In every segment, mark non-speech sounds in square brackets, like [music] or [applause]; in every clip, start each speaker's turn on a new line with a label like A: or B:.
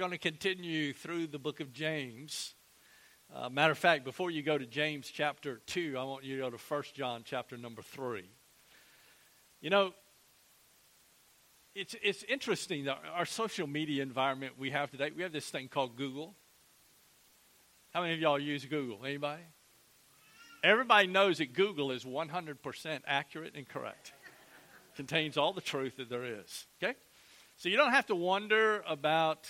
A: We're going to continue through the book of James. Uh, matter of fact, before you go to James chapter 2, I want you to go to 1 John chapter number 3. You know, it's, it's interesting, that our social media environment we have today. We have this thing called Google. How many of y'all use Google? Anybody? Everybody knows that Google is 100% accurate and correct. Contains all the truth that there is. Okay? So you don't have to wonder about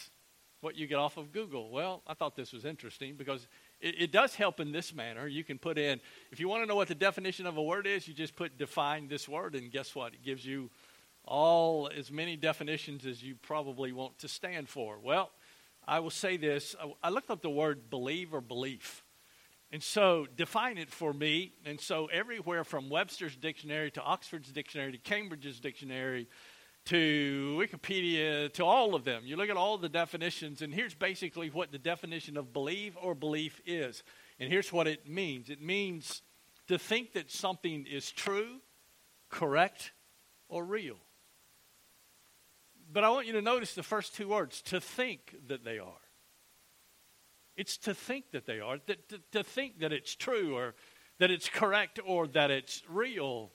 A: what you get off of Google. Well, I thought this was interesting because it, it, does help in this manner. You can put in, if you want to know what the definition of a word is, you just put define this word, and guess what? It gives you all as many definitions as you probably want to stand for. Well, I will say this I looked up the word believe or belief. And so define it for me. And so everywhere from Webster's dictionary to Oxford's dictionary to Cambridge's dictionary to Wikipedia, to all of them. You look at all the definitions, and here's basically what the definition of believe or belief is. And here's what it means it means to think that something is true, correct, or real. But I want you to notice the first two words to think that they are. It's to think that they are, to, to, to think that it's true or that it's correct or that it's real.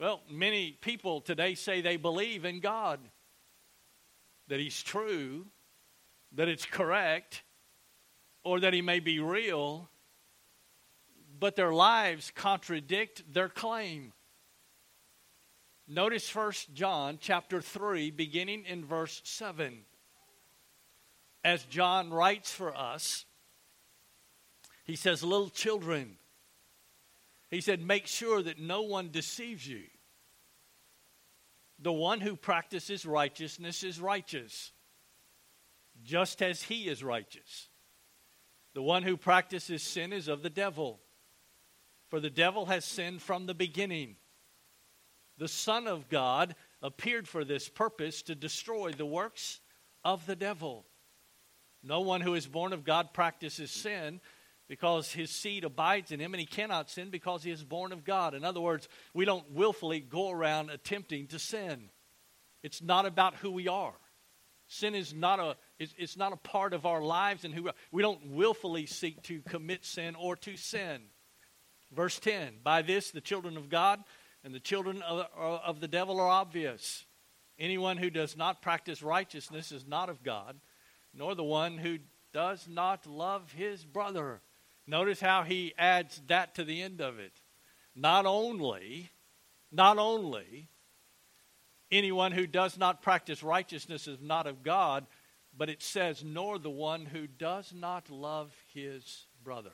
A: Well, many people today say they believe in God, that He's true, that it's correct, or that He may be real, but their lives contradict their claim. Notice First John chapter 3, beginning in verse 7. As John writes for us, he says, Little children, he said, Make sure that no one deceives you. The one who practices righteousness is righteous, just as he is righteous. The one who practices sin is of the devil, for the devil has sinned from the beginning. The Son of God appeared for this purpose to destroy the works of the devil. No one who is born of God practices sin because his seed abides in him and he cannot sin because he is born of God. In other words, we don't willfully go around attempting to sin. It's not about who we are. Sin is not a it's, not a part of our lives and who we, we don't willfully seek to commit sin or to sin. Verse 10 By this, the children of God and the children of, of the devil are obvious. Anyone who does not practice righteousness is not of God, nor the one who does not love his brother. Notice how he adds that to the end of it. Not only, not only, anyone who does not practice righteousness is not of God, but it says, nor the one who does not love his brother.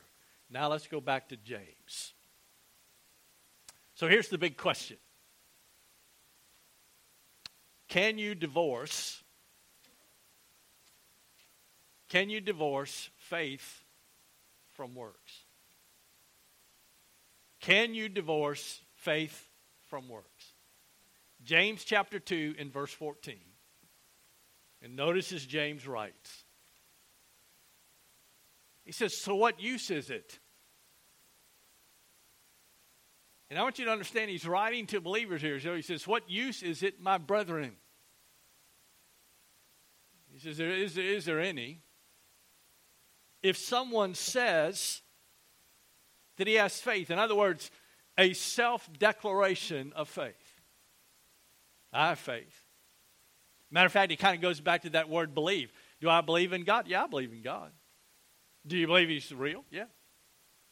A: Now let's go back to James. So here's the big question Can you divorce? Can you divorce faith from works? Can you divorce faith from works? James chapter 2 in verse 14. And notice as James writes. He says, So what use is it? And I want you to understand he's writing to believers here. So he says, What use is it, my brethren? He says, There is, is there any? If someone says that he has faith. In other words, a self declaration of faith. I have faith. Matter of fact, it kind of goes back to that word believe. Do I believe in God? Yeah, I believe in God. Do you believe He's real? Yeah,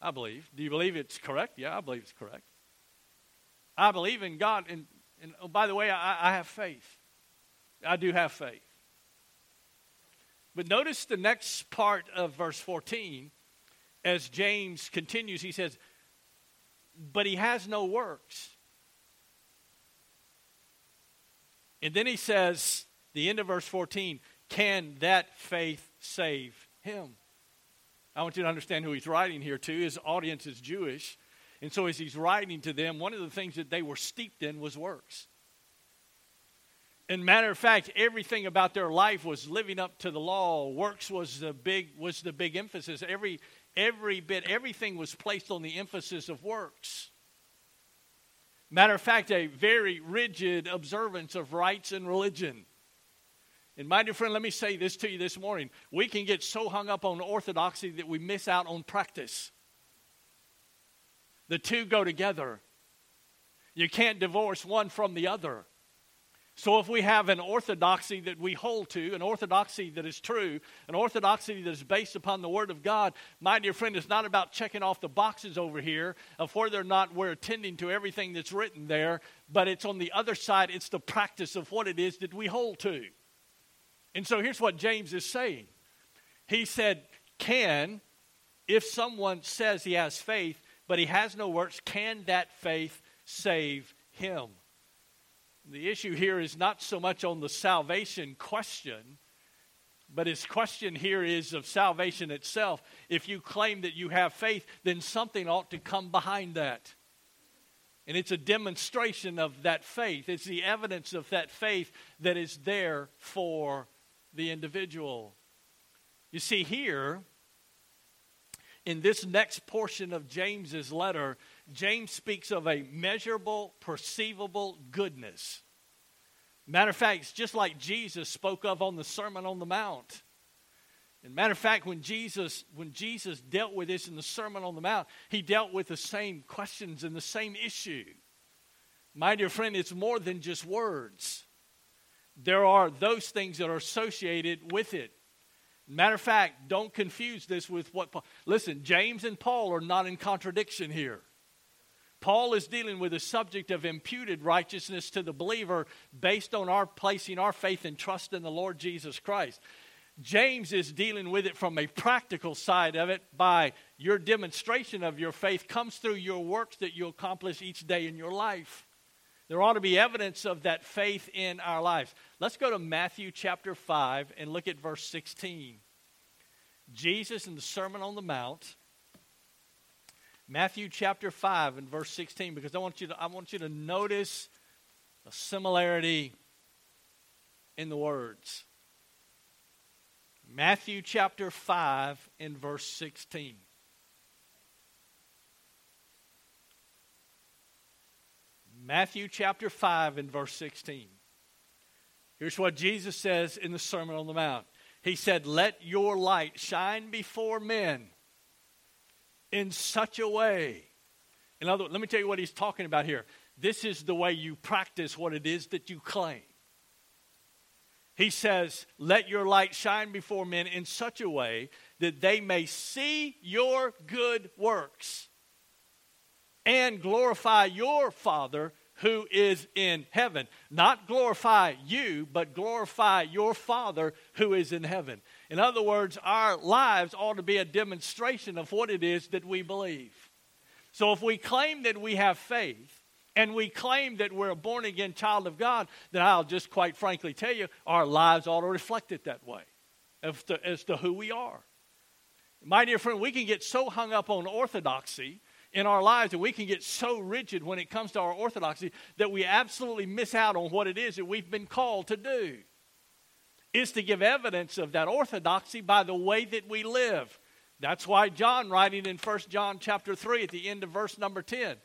A: I believe. Do you believe it's correct? Yeah, I believe it's correct. I believe in God. And, and oh, by the way, I, I have faith. I do have faith. But notice the next part of verse 14 as James continues. He says, But he has no works. And then he says, the end of verse 14, can that faith save him? I want you to understand who he's writing here to. His audience is Jewish. And so as he's writing to them, one of the things that they were steeped in was works. And matter of fact, everything about their life was living up to the law. Works was the big was the big emphasis. Every every bit, everything was placed on the emphasis of works. Matter of fact, a very rigid observance of rites and religion. And my dear friend, let me say this to you this morning. We can get so hung up on orthodoxy that we miss out on practice. The two go together. You can't divorce one from the other. So, if we have an orthodoxy that we hold to, an orthodoxy that is true, an orthodoxy that is based upon the Word of God, my dear friend, it's not about checking off the boxes over here of whether or not we're attending to everything that's written there, but it's on the other side, it's the practice of what it is that we hold to. And so, here's what James is saying He said, Can, if someone says he has faith, but he has no works, can that faith save him? The issue here is not so much on the salvation question, but his question here is of salvation itself. If you claim that you have faith, then something ought to come behind that. And it's a demonstration of that faith. It's the evidence of that faith that is there for the individual. You see, here, in this next portion of James's letter, James speaks of a measurable, perceivable goodness. Matter of fact, it's just like Jesus spoke of on the Sermon on the Mount. And matter of fact, when Jesus, when Jesus dealt with this in the Sermon on the Mount, he dealt with the same questions and the same issue. My dear friend, it's more than just words. There are those things that are associated with it. Matter of fact, don't confuse this with what Paul. Listen, James and Paul are not in contradiction here. Paul is dealing with the subject of imputed righteousness to the believer based on our placing our faith and trust in the Lord Jesus Christ. James is dealing with it from a practical side of it by your demonstration of your faith comes through your works that you accomplish each day in your life. There ought to be evidence of that faith in our lives. Let's go to Matthew chapter 5 and look at verse 16. Jesus in the Sermon on the Mount Matthew chapter 5 and verse 16 because I want you to, I want you to notice a similarity in the words. Matthew chapter 5 and verse 16. Matthew chapter 5 and verse 16. Here's what Jesus says in the Sermon on the Mount. He said, Let your light shine before men in such a way. In other words, let me tell you what he's talking about here. This is the way you practice what it is that you claim. He says, Let your light shine before men in such a way that they may see your good works and glorify your Father who is in heaven. Not glorify you, but glorify your Father who is in heaven. In other words, our lives ought to be a demonstration of what it is that we believe. So if we claim that we have faith, and we claim that we're a born again child of God, then I'll just quite frankly tell you, our lives ought to reflect it that way as to, as to who we are. My dear friend, we can get so hung up on orthodoxy in our lives and we can get so rigid when it comes to our orthodoxy that we absolutely miss out on what it is that we've been called to do is to give evidence of that orthodoxy by the way that we live. That's why john writing in 1 john chapter 3 at the end of verse number 10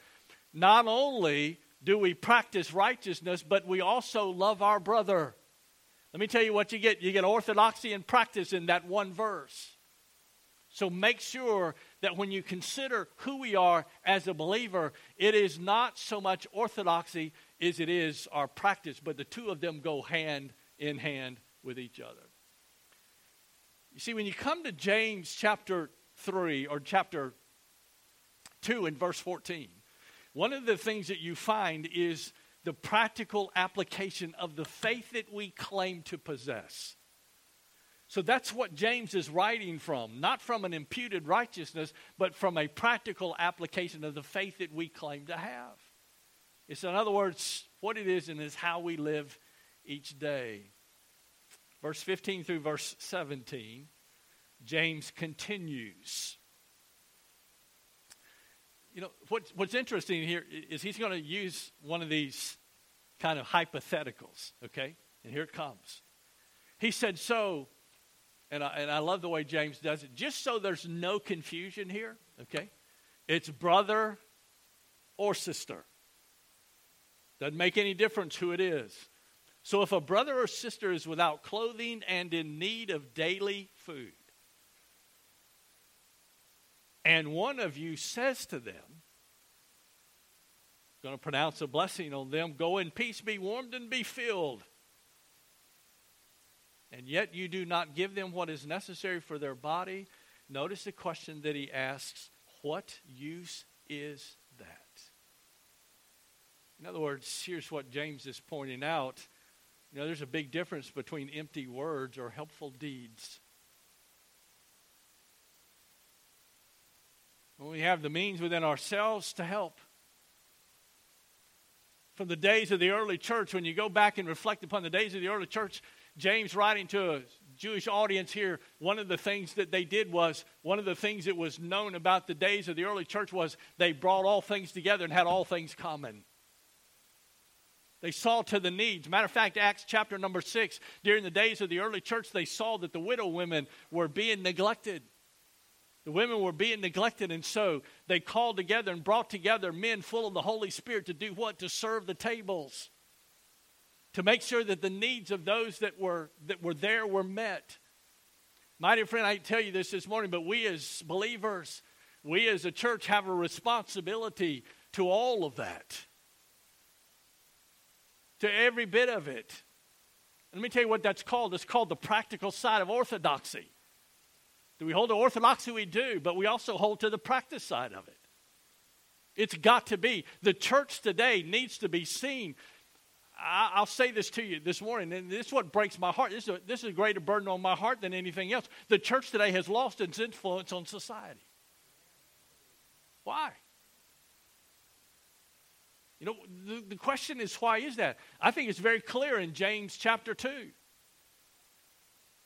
A: not only do we practice righteousness but we also love our brother. Let me tell you what you get. You get orthodoxy and practice in that one verse. So make sure that when you consider who we are as a believer, it is not so much orthodoxy as it is our practice, but the two of them go hand in hand with each other. You see, when you come to James chapter 3 or chapter 2 in verse 14, one of the things that you find is the practical application of the faith that we claim to possess. So that's what James is writing from, not from an imputed righteousness, but from a practical application of the faith that we claim to have. It's, in other words, what it is and is how we live each day. Verse 15 through verse 17, James continues. You know, what, what's interesting here is he's going to use one of these kind of hypotheticals, okay? And here it comes. He said, So, and I, and I love the way James does it, just so there's no confusion here, okay? It's brother or sister. Doesn't make any difference who it is. So if a brother or sister is without clothing and in need of daily food, and one of you says to them, I'm going to pronounce a blessing on them, go in peace, be warmed, and be filled. And yet you do not give them what is necessary for their body. Notice the question that he asks What use is that? In other words, here's what James is pointing out. You know, there's a big difference between empty words or helpful deeds. When we have the means within ourselves to help. From the days of the early church, when you go back and reflect upon the days of the early church, James writing to a Jewish audience here, one of the things that they did was, one of the things that was known about the days of the early church was they brought all things together and had all things common. They saw to the needs. Matter of fact, Acts chapter number six, during the days of the early church, they saw that the widow women were being neglected. The women were being neglected, and so they called together and brought together men full of the Holy Spirit to do what? To serve the tables, to make sure that the needs of those that were, that were there were met. My dear friend, I tell you this this morning, but we as believers, we as a church have a responsibility to all of that to every bit of it. Let me tell you what that's called. It's called the practical side of orthodoxy. Do we hold to orthodoxy? We do, but we also hold to the practice side of it. It's got to be. The church today needs to be seen. I, will say this to you this morning, and this is what breaks my heart. This is, a, this is a greater burden on my heart than anything else. The church today has lost its influence on society. Why? You know, the, the question is, why is that? I think it's very clear in James chapter 2.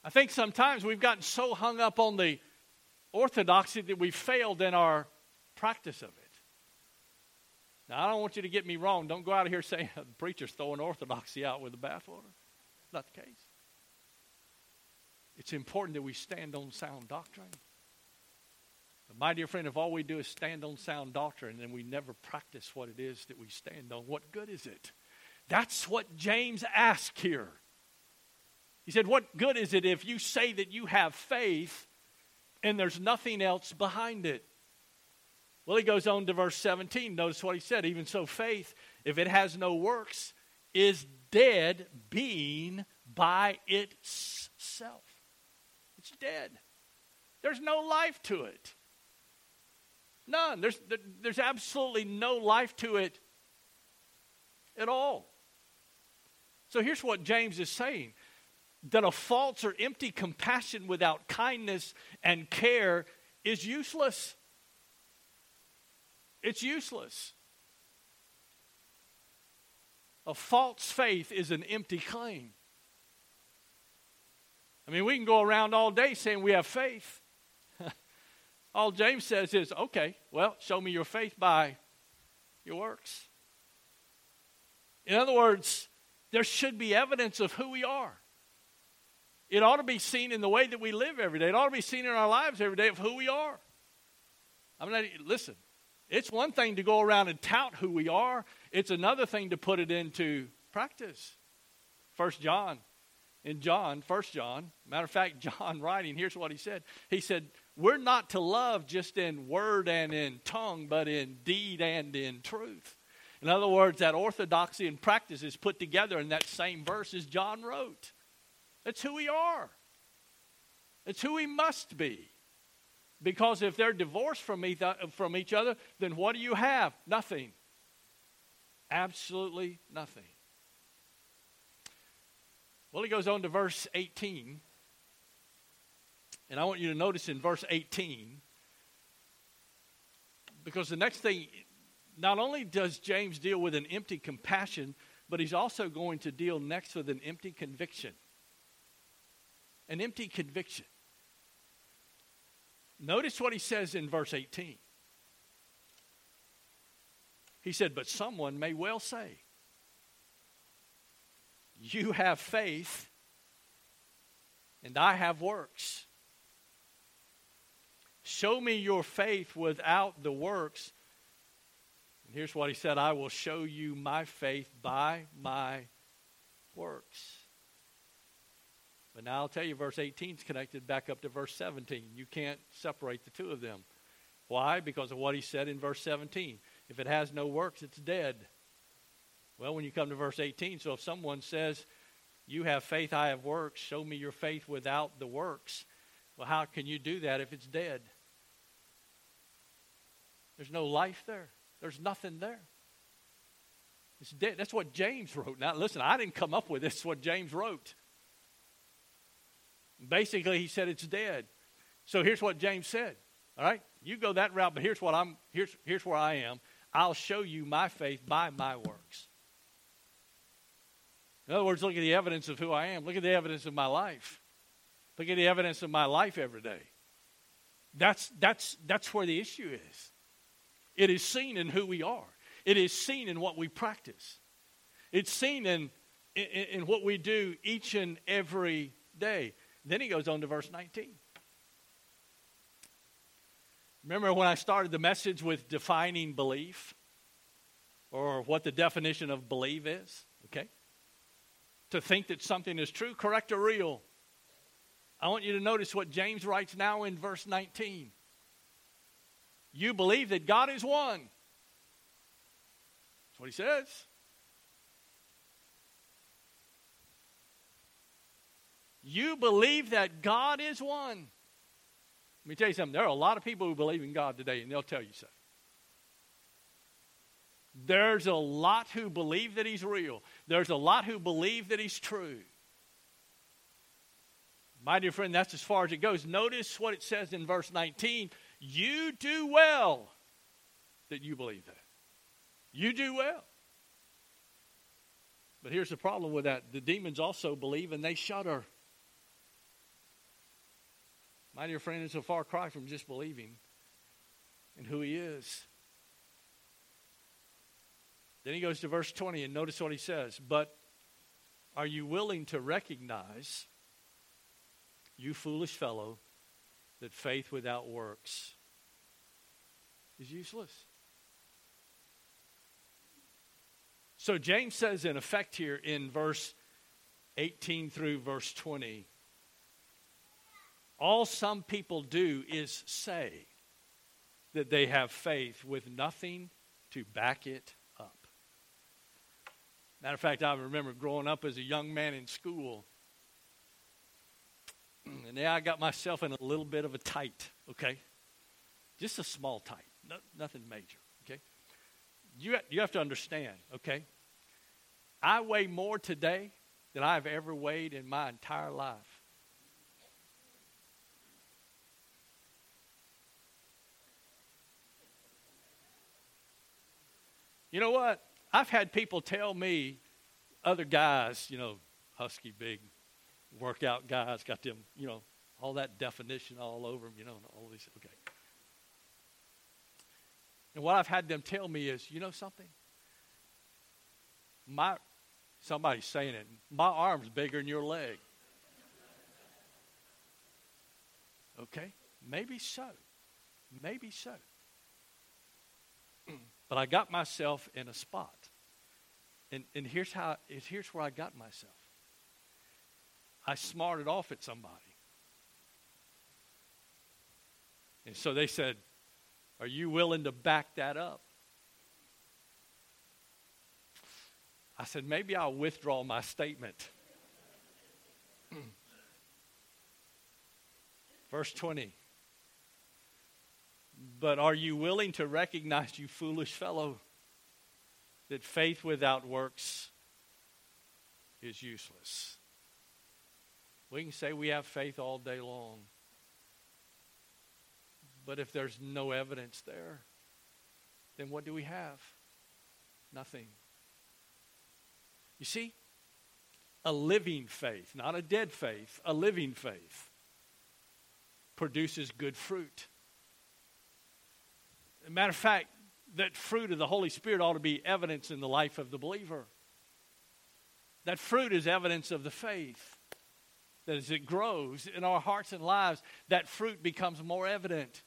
A: I think sometimes we've gotten so hung up on the orthodoxy that we've failed in our practice of it. Now, I don't want you to get me wrong. Don't go out of here saying [laughs] the preacher's throwing orthodoxy out with the bathwater. Not the case. It's important that we stand on sound doctrine. My dear friend, if all we do is stand on sound doctrine and we never practice what it is that we stand on, what good is it? That's what James asked here. He said, What good is it if you say that you have faith and there's nothing else behind it? Well, he goes on to verse 17. Notice what he said. Even so, faith, if it has no works, is dead being by itself. It's dead. There's no life to it. None. There's, there's absolutely no life to it at all. So here's what James is saying that a false or empty compassion without kindness and care is useless. It's useless. A false faith is an empty claim. I mean, we can go around all day saying we have faith. All James says is, okay, well, show me your faith by your works. In other words, there should be evidence of who we are. It ought to be seen in the way that we live every day. It ought to be seen in our lives every day of who we are. I'm not, listen, it's one thing to go around and tout who we are, it's another thing to put it into practice. First John, in John, First John, matter of fact, [laughs] John writing, here's what he said. He said, we're not to love just in word and in tongue, but in deed and in truth. In other words, that orthodoxy and practice is put together in that same verse as John wrote. That's who we are. It's who we must be. Because if they're divorced from, from each other, then what do you have? Nothing. Absolutely nothing. Well, he goes on to verse 18. And I want you to notice in verse 18, because the next thing, not only does James deal with an empty compassion, but he's also going to deal next with an empty conviction. An empty conviction. Notice what he says in verse 18. He said, But someone may well say, You have faith, and I have works. Show me your faith without the works. And here's what he said I will show you my faith by my works. But now I'll tell you, verse 18 is connected back up to verse 17. You can't separate the two of them. Why? Because of what he said in verse 17. If it has no works, it's dead. Well, when you come to verse 18, so if someone says, You have faith, I have works, show me your faith without the works, well, how can you do that if it's dead? There's no life there, there's nothing there. It's dead. That's what James wrote. Now, listen, I didn't come up with this. It's what James wrote. Basically, he said it's dead. So here's what James said. All right, you go that route, but here's what I'm. Here's here's where I am. I'll show you my faith by my works. In other words, look at the evidence of who I am. Look at the evidence of my life. Look at the evidence of my life every day. That's that's that's where the issue is. It is seen in who we are. It is seen in what we practice. It's seen in, in, in what we do each and every day. Then he goes on to verse 19. Remember when I started the message with defining belief or what the definition of believe is? Okay? To think that something is true, correct, or real. I want you to notice what James writes now in verse 19. You believe that God is one. That's what he says. You believe that God is one. Let me tell you something. There are a lot of people who believe in God today, and they'll tell you so. There's a lot who believe that He's real. There's a lot who believe that He's true. My dear friend, that's as far as it goes. Notice what it says in verse 19. You do well that you believe that. You do well. But here's the problem with that the demons also believe and they shudder. My dear friend, it's a far cry from just believing in who he is. Then he goes to verse 20 and notice what he says. But are you willing to recognize, you foolish fellow, that faith without works is useless? So James says, in effect, here in verse 18 through verse 20, all some people do is say that they have faith with nothing to back it up. Matter of fact, I remember growing up as a young man in school. And now I got myself in a little bit of a tight, okay? Just a small tight, no, nothing major, okay? You, you have to understand, okay? I weigh more today than I've ever weighed in my entire life. You know what? I've had people tell me, other guys, you know, husky, big, workout guys, got them, you know, all that definition all over them, you know, all these. Okay. And what I've had them tell me is, you know something? My somebody's saying it. My arm's bigger than your leg. Okay? Maybe so. Maybe so. [clears throat] But I got myself in a spot. And, and here's, how, here's where I got myself I smarted off at somebody. And so they said, Are you willing to back that up? I said, Maybe I'll withdraw my statement. [clears throat] Verse 20. But are you willing to recognize, you foolish fellow, that faith without works is useless? We can say we have faith all day long. But if there's no evidence there, then what do we have? Nothing. You see, a living faith, not a dead faith, a living faith produces good fruit matter of fact, that fruit of the Holy Spirit ought to be evidence in the life of the believer. That fruit is evidence of the faith. That as it grows in our hearts and lives, that fruit becomes more evident.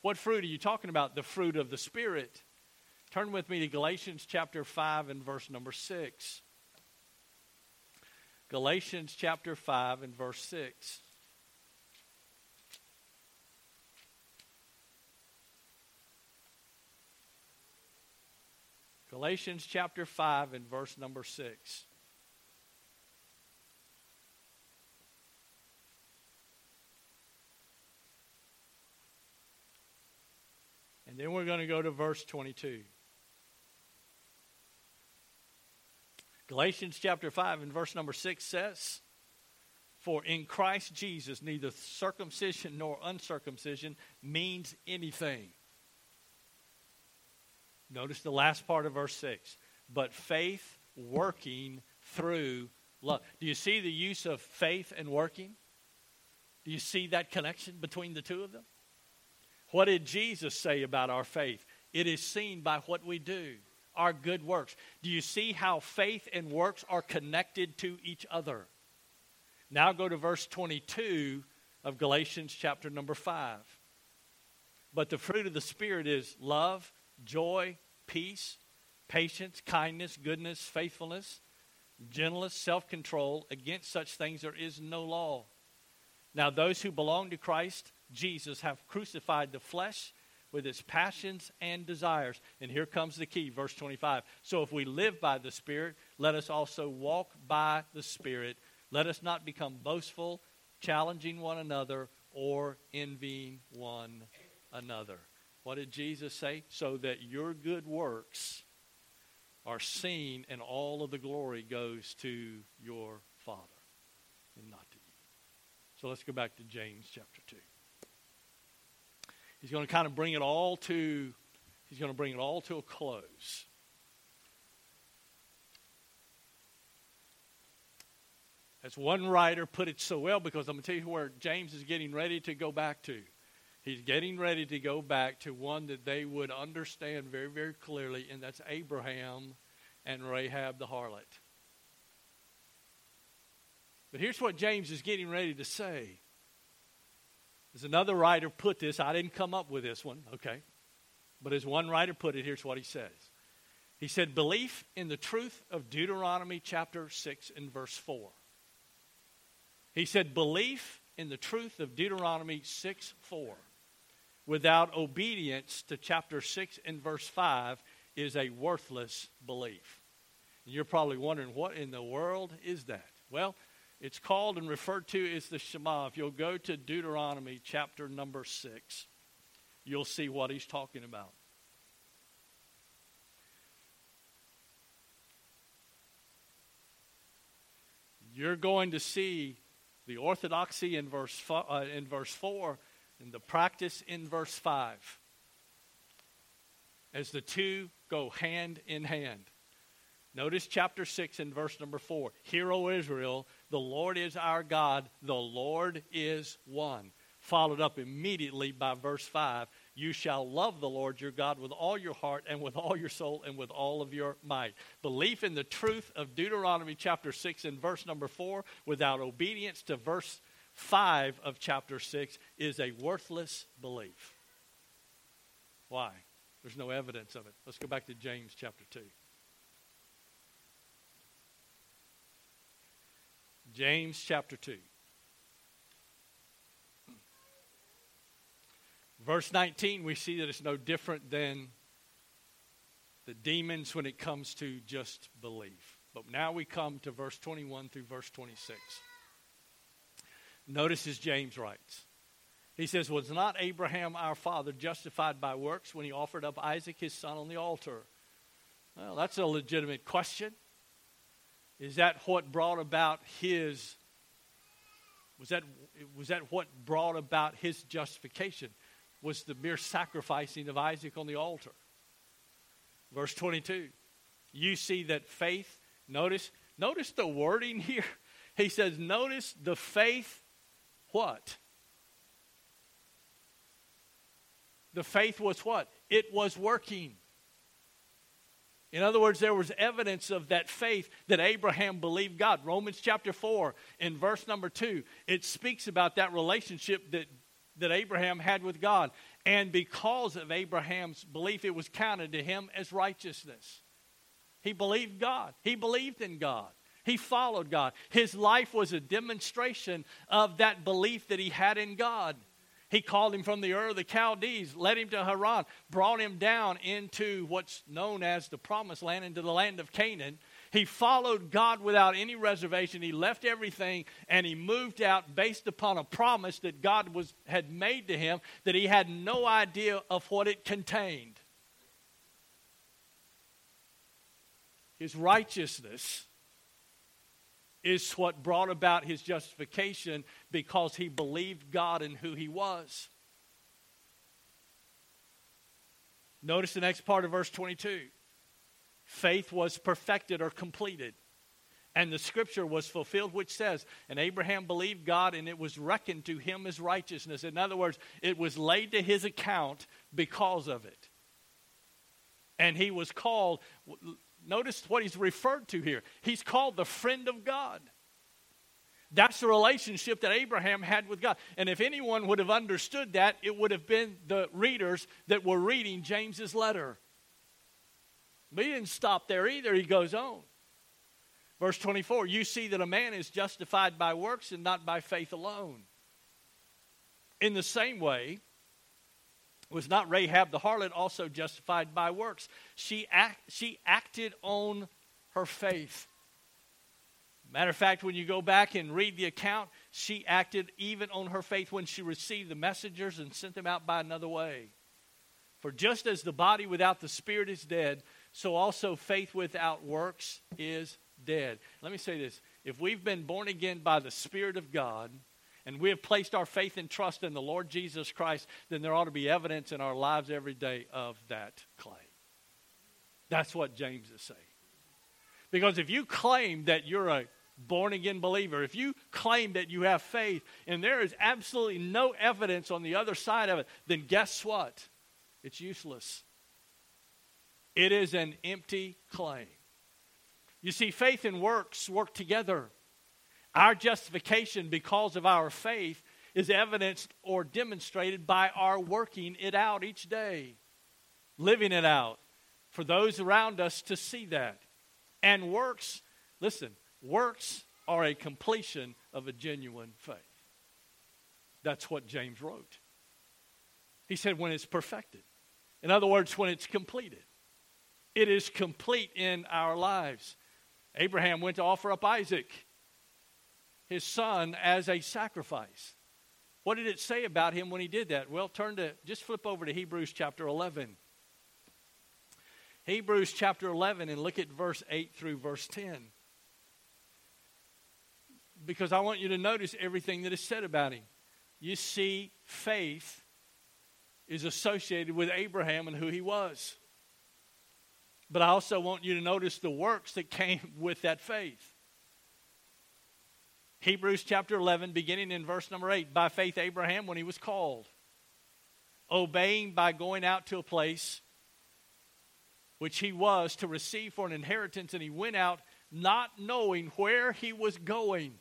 A: What fruit are you talking about? The fruit of the Spirit. Turn with me to Galatians chapter 5 and verse number 6. Galatians chapter 5 and verse 6. Galatians chapter 5 and verse number 6. And then we're going to go to verse 22. Galatians chapter 5 and verse number 6 says, For in Christ Jesus neither circumcision nor uncircumcision means anything. Notice the last part of verse 6. But faith working through love. Do you see the use of faith and working? Do you see that connection between the two of them? What did Jesus say about our faith? It is seen by what we do, our good works. Do you see how faith and works are connected to each other? Now go to verse 22 of Galatians chapter number 5. But the fruit of the Spirit is love, joy, peace, patience, kindness, goodness, faithfulness, gentleness, self control. Against such things there is no law. Now, those who belong to Christ Jesus have crucified the flesh with its passions and desires. And here comes the key, verse 25. So if we live by the Spirit, let us also walk by the Spirit. Let us not become boastful, challenging one another, or envying one another. What did Jesus say? So that your good works are seen and all of the glory goes to your Father and not to you. So let's go back to James chapter 2. He's going to kind of bring it all to he's going to bring it all to a close. As one writer put it so well, because I'm going to tell you where James is getting ready to go back to. He's getting ready to go back to one that they would understand very, very clearly, and that's Abraham and Rahab the harlot. But here's what James is getting ready to say as another writer put this, I didn't come up with this one, okay? But as one writer put it, here's what he says. He said, Belief in the truth of Deuteronomy chapter 6 and verse 4. He said, Belief in the truth of Deuteronomy 6 4 without obedience to chapter 6 and verse 5 is a worthless belief. And you're probably wondering, what in the world is that? Well, it's called and referred to as the Shema. If you'll go to Deuteronomy chapter number 6, you'll see what he's talking about. You're going to see the orthodoxy in verse, uh, in verse 4 and the practice in verse 5 as the two go hand in hand. Notice chapter 6 and verse number 4. Hear, O Israel, the Lord is our God, the Lord is one. Followed up immediately by verse 5 You shall love the Lord your God with all your heart and with all your soul and with all of your might. Belief in the truth of Deuteronomy chapter 6 and verse number 4 without obedience to verse 5 of chapter 6 is a worthless belief. Why? There's no evidence of it. Let's go back to James chapter 2. James chapter 2. Verse 19, we see that it's no different than the demons when it comes to just belief. But now we come to verse 21 through verse 26. Notice as James writes. He says, Was not Abraham our father justified by works when he offered up Isaac his son on the altar? Well, that's a legitimate question. Is that what brought about his was that was that what brought about his justification? Was the mere sacrificing of Isaac on the altar? Verse 22. You see that faith, notice, notice the wording [laughs] here. He says, notice the faith what? The faith was what? It was working. In other words, there was evidence of that faith that Abraham believed God. Romans chapter 4, in verse number 2, it speaks about that relationship that, that Abraham had with God. And because of Abraham's belief, it was counted to him as righteousness. He believed God, he believed in God. He followed God. His life was a demonstration of that belief that he had in God. He called him from the Ur of the Chaldees, led him to Haran, brought him down into what's known as the promised land, into the land of Canaan. He followed God without any reservation. He left everything and he moved out based upon a promise that God was, had made to him that he had no idea of what it contained. His righteousness is what brought about his justification because he believed God and who he was. Notice the next part of verse 22. Faith was perfected or completed. And the scripture was fulfilled, which says, And Abraham believed God, and it was reckoned to him as righteousness. In other words, it was laid to his account because of it. And he was called, Notice what he's referred to here. He's called the friend of God. That's the relationship that Abraham had with God. And if anyone would have understood that, it would have been the readers that were reading James's letter. But he didn't stop there either. He goes on. Verse 24 You see that a man is justified by works and not by faith alone. In the same way, was not Rahab the harlot also justified by works? She, act, she acted on her faith. Matter of fact, when you go back and read the account, she acted even on her faith when she received the messengers and sent them out by another way. For just as the body without the spirit is dead, so also faith without works is dead. Let me say this if we've been born again by the Spirit of God, and we have placed our faith and trust in the Lord Jesus Christ, then there ought to be evidence in our lives every day of that claim. That's what James is saying. Because if you claim that you're a born again believer, if you claim that you have faith and there is absolutely no evidence on the other side of it, then guess what? It's useless. It is an empty claim. You see, faith and works work together. Our justification because of our faith is evidenced or demonstrated by our working it out each day, living it out for those around us to see that. And works, listen, works are a completion of a genuine faith. That's what James wrote. He said, when it's perfected. In other words, when it's completed. It is complete in our lives. Abraham went to offer up Isaac his son as a sacrifice. What did it say about him when he did that? Well, turn to, just flip over to Hebrews chapter 11. Hebrews chapter 11 and look at verse 8 through verse 10. Because I want you to notice everything that is said about him. You see, faith is associated with Abraham and who he was. But I also want you to notice the works that came [laughs] with that faith. Hebrews chapter 11, beginning in verse number 8. By faith, Abraham, when he was called, obeying by going out to a place which he was to receive for an inheritance, and he went out not knowing where he was going.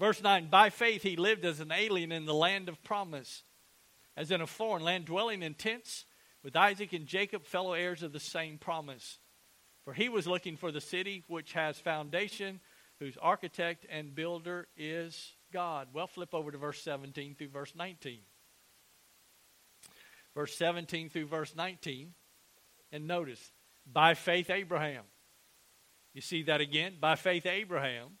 A: Verse 9 By faith, he lived as an alien in the land of promise, as in a foreign land, dwelling in tents with Isaac and Jacob, fellow heirs of the same promise. For he was looking for the city which has foundation whose architect and builder is God. Well, flip over to verse 17 through verse 19. Verse 17 through verse 19. And notice, by faith, Abraham. You see that again? By faith, Abraham,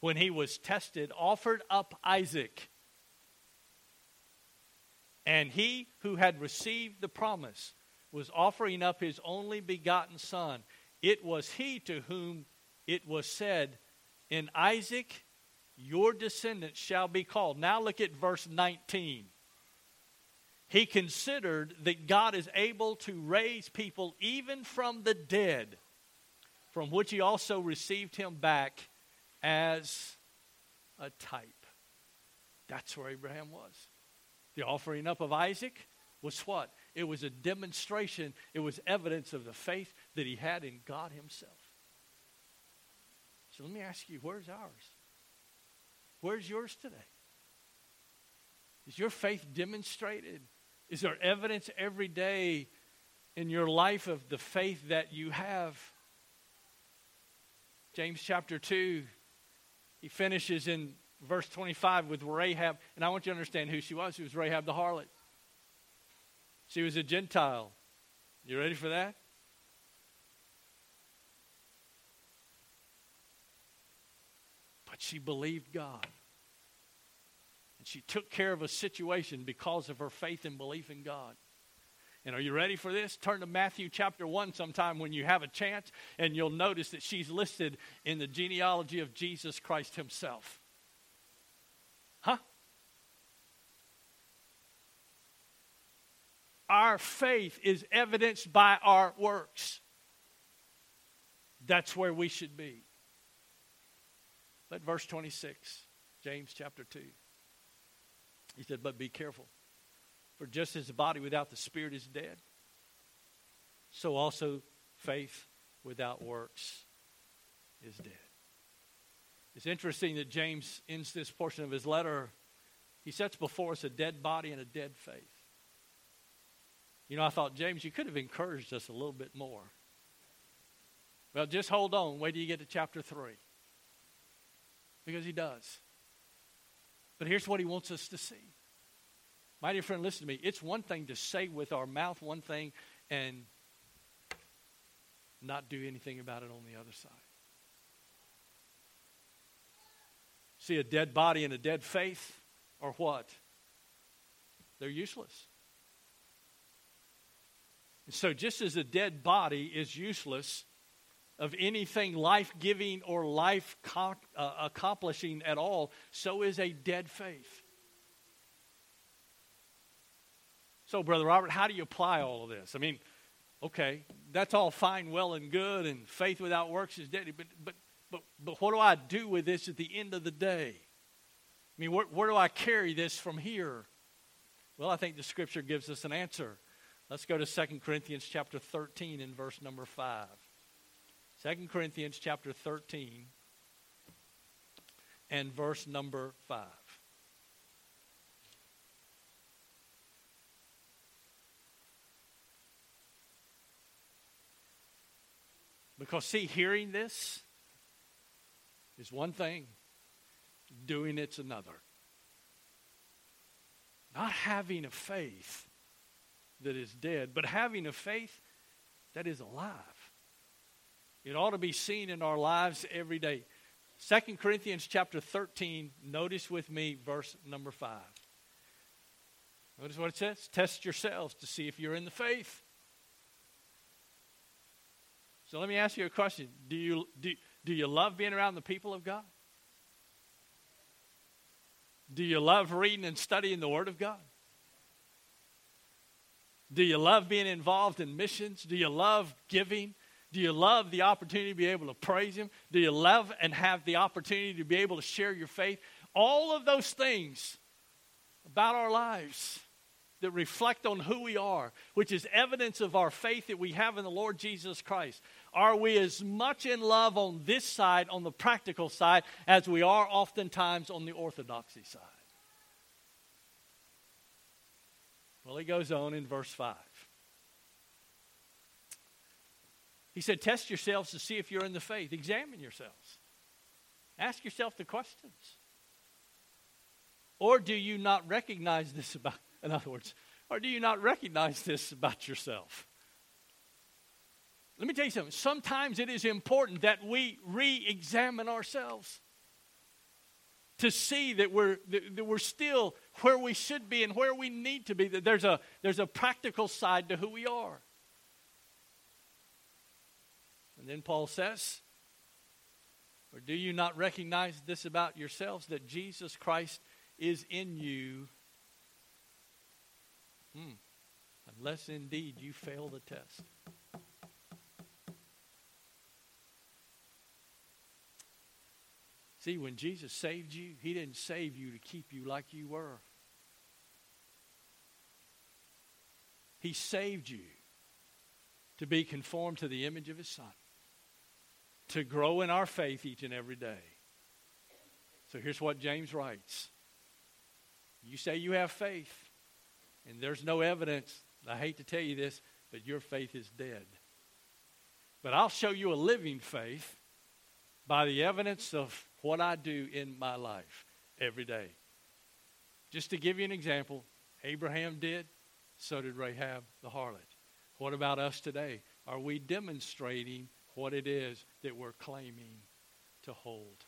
A: when he was tested, offered up Isaac. And he who had received the promise was offering up his only begotten son. It was he to whom it was said, in Isaac, your descendants shall be called. Now look at verse 19. He considered that God is able to raise people even from the dead, from which he also received him back as a type. That's where Abraham was. The offering up of Isaac was what? It was a demonstration, it was evidence of the faith that he had in God himself. So let me ask you, where's ours? Where's yours today? Is your faith demonstrated? Is there evidence every day in your life of the faith that you have? James chapter 2, he finishes in verse 25 with Rahab. And I want you to understand who she was. She was Rahab the harlot. She was a Gentile. You ready for that? But she believed God. And she took care of a situation because of her faith and belief in God. And are you ready for this? Turn to Matthew chapter 1 sometime when you have a chance, and you'll notice that she's listed in the genealogy of Jesus Christ himself. Huh? Our faith is evidenced by our works. That's where we should be. Verse 26, James chapter 2. He said, But be careful. For just as the body without the spirit is dead, so also faith without works is dead. It's interesting that James ends this portion of his letter. He sets before us a dead body and a dead faith. You know, I thought, James, you could have encouraged us a little bit more. Well, just hold on. Wait till you get to chapter 3. Because he does. But here's what he wants us to see my dear friend, listen to me. It's one thing to say with our mouth one thing and not do anything about it on the other side. See, a dead body and a dead faith are what? They're useless. And so, just as a dead body is useless of anything life giving or life accomplishing at all, so is a dead faith. So, Brother Robert, how do you apply all of this? I mean, okay, that's all fine, well, and good, and faith without works is dead. But, but, but, but what do I do with this at the end of the day? I mean, where, where do I carry this from here? Well, I think the scripture gives us an answer. Let's go to 2 Corinthians chapter 13 and verse number 5. 2 Corinthians chapter 13 and verse number 5. Because, see, hearing this is one thing, doing it's another. Not having a faith that is dead, but having a faith that is alive. It ought to be seen in our lives every day. 2 Corinthians chapter 13, notice with me verse number 5. Notice what it says. Test yourselves to see if you're in the faith. So let me ask you a question. Do you, do, do you love being around the people of God? Do you love reading and studying the Word of God? Do you love being involved in missions? Do you love giving? Do you love the opportunity to be able to praise Him? Do you love and have the opportunity to be able to share your faith? All of those things about our lives that reflect on who we are, which is evidence of our faith that we have in the Lord Jesus Christ. Are we as much in love on this side, on the practical side, as we are oftentimes on the orthodoxy side? Well, he goes on in verse 5. He said, Test yourselves to see if you're in the faith. Examine yourselves. Ask yourself the questions. Or do you not recognize this about in other words, or do you not recognize this about yourself? Let me tell you something. Sometimes it is important that we re examine ourselves to see that we're, that we're still where we should be and where we need to be, that there's a, there's a practical side to who we are. And then Paul says, Or do you not recognize this about yourselves, that Jesus Christ is in you, Hmm. Unless indeed you fail the test. See, when Jesus saved you, He didn't save you to keep you like you were. He saved you to be conformed to the image of His Son, to grow in our faith each and every day. So here's what James writes You say you have faith and there's no evidence, I hate to tell you this, but your faith is dead. But I'll show you a living faith by the evidence of what I do in my life every day. Just to give you an example, Abraham did, so did Rahab the harlot. What about us today? Are we demonstrating what it is that we're claiming to hold?